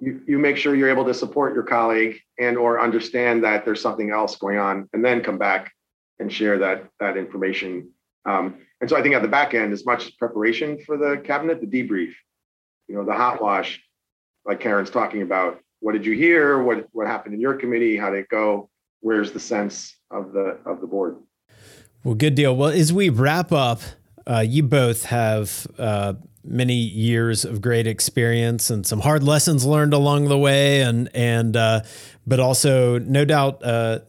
C: you, you make sure you're able to support your colleague and or understand that there's something else going on and then come back and share that that information. Um, and so I think at the back end, as much as preparation for the cabinet, the debrief, you know, the hot wash, like Karen's talking about, what did you hear? What what happened in your committee? How did it go? Where's the sense of the of the board?
A: Well, good deal. Well, as we wrap up, uh, you both have uh, many years of great experience and some hard lessons learned along the way, and and uh, but also no doubt uh,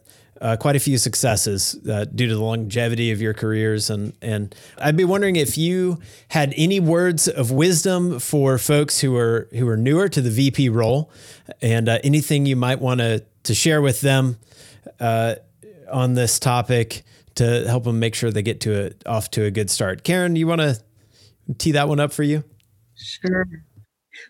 A: uh, quite a few successes uh, due to the longevity of your careers. And and I'd be wondering if you had any words of wisdom for folks who are who are newer to the VP role, and anything you might want to to share with them on this topic to help them make sure they get to it off to a good start. Karen, you want to tee that one up for you?
B: Sure.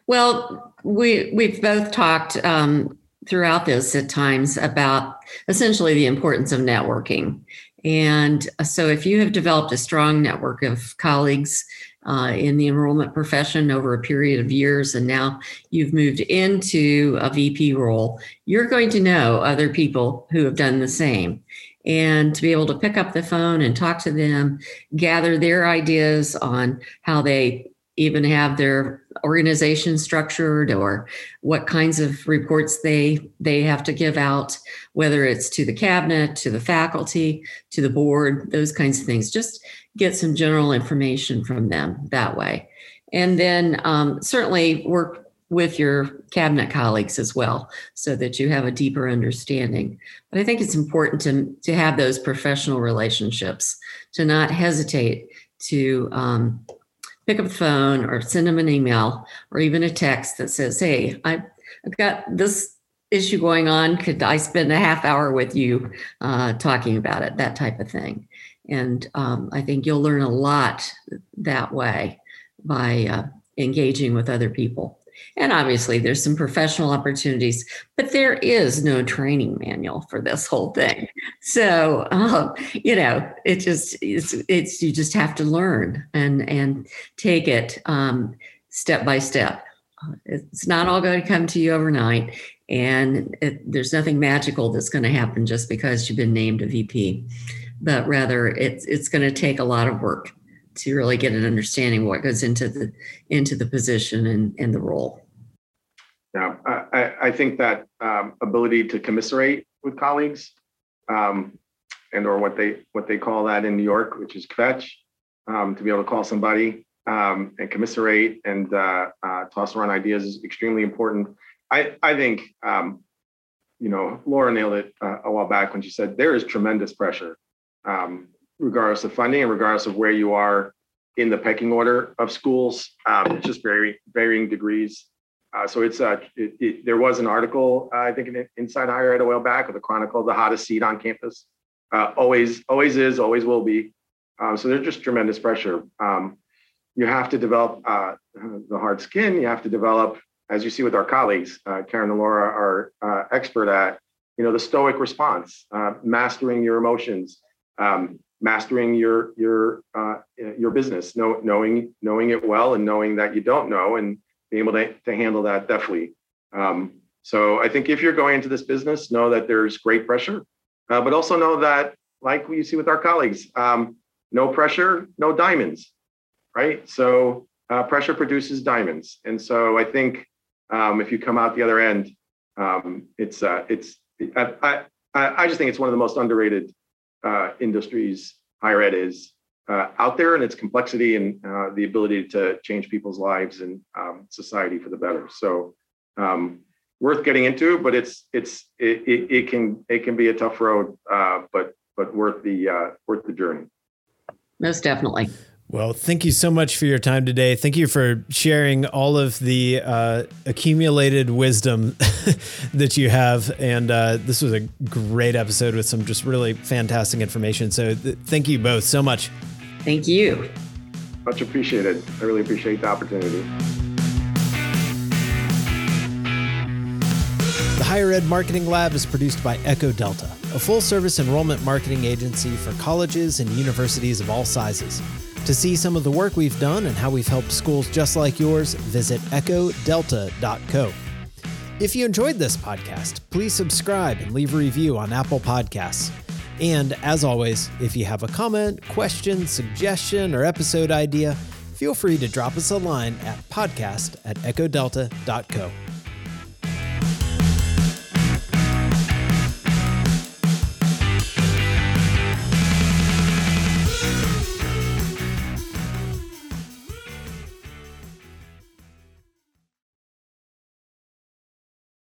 B: Well, we we've both talked um, throughout this at times about essentially the importance of networking. And so, if you have developed a strong network of colleagues uh, in the enrollment profession over a period of years, and now you've moved into a VP role, you're going to know other people who have done the same. And to be able to pick up the phone and talk to them, gather their ideas on how they even have their organization structured or what kinds of reports they they have to give out whether it's to the cabinet to the faculty to the board those kinds of things. Just get some general information from them that way. And then um, certainly work with your cabinet colleagues as well so that you have a deeper understanding but i think it's important to, to have those professional relationships to not hesitate to um, pick up the phone or send them an email or even a text that says, Hey, I've got this issue going on. Could I spend a half hour with you uh, talking about it? That type of thing. And um, I think you'll learn a lot that way by uh, engaging with other people. And obviously, there's some professional opportunities, but there is no training manual for this whole thing. So, um, you know, it just it's, it's you just have to learn and and take it um, step by step. It's not all going to come to you overnight, and it, there's nothing magical that's going to happen just because you've been named a VP. But rather, it's it's going to take a lot of work to really get an understanding of what goes into the into the position and, and the role.
C: Yeah, I, I think that um, ability to commiserate with colleagues, um, and or what they what they call that in New York, which is kvetch, um, to be able to call somebody um, and commiserate and uh, uh, toss around ideas is extremely important. I I think um, you know Laura nailed it uh, a while back when she said there is tremendous pressure um, regardless of funding and regardless of where you are in the pecking order of schools. Um, it's just very varying degrees. Uh, so it's uh, it, it, there was an article uh, I think in Inside Higher Ed a while back of the chronicle the hottest seat on campus. Uh, always, always is, always will be. Um, so there's just tremendous pressure. Um, you have to develop uh, the hard skin. You have to develop, as you see with our colleagues, uh, Karen and Laura are expert at, you know, the stoic response, mastering your emotions, um, mastering your your uh, your business, know, knowing knowing it well, and knowing that you don't know, and being able to, to handle that deftly. Um, so I think if you're going into this business, know that there's great pressure, uh, but also know that, like you see with our colleagues, um, no pressure, no diamonds, right? So uh, pressure produces diamonds, and so I think um, if you come out the other end, um, it's uh, it's I, I I just think it's one of the most underrated uh, industries higher ed is uh, out there and its complexity and uh, the ability to change people's lives and um, society for the better. So, um, worth getting into, but it's it's it, it, it can it can be a tough road, uh, but but worth the uh, worth the journey.
B: Most definitely.
A: Well, thank you so much for your time today. Thank you for sharing all of the uh, accumulated wisdom that you have. And uh, this was a great episode with some just really fantastic information. So, th- thank you both so much.
B: Thank you.
C: Much appreciated. I really appreciate the opportunity.
A: The Higher Ed Marketing Lab is produced by Echo Delta, a full service enrollment marketing agency for colleges and universities of all sizes. To see some of the work we've done and how we've helped schools just like yours, visit echodelta.co. If you enjoyed this podcast, please subscribe and leave a review on Apple Podcasts. And as always, if you have a comment, question, suggestion, or episode idea, feel free to drop us a line at podcast at echodelta.co.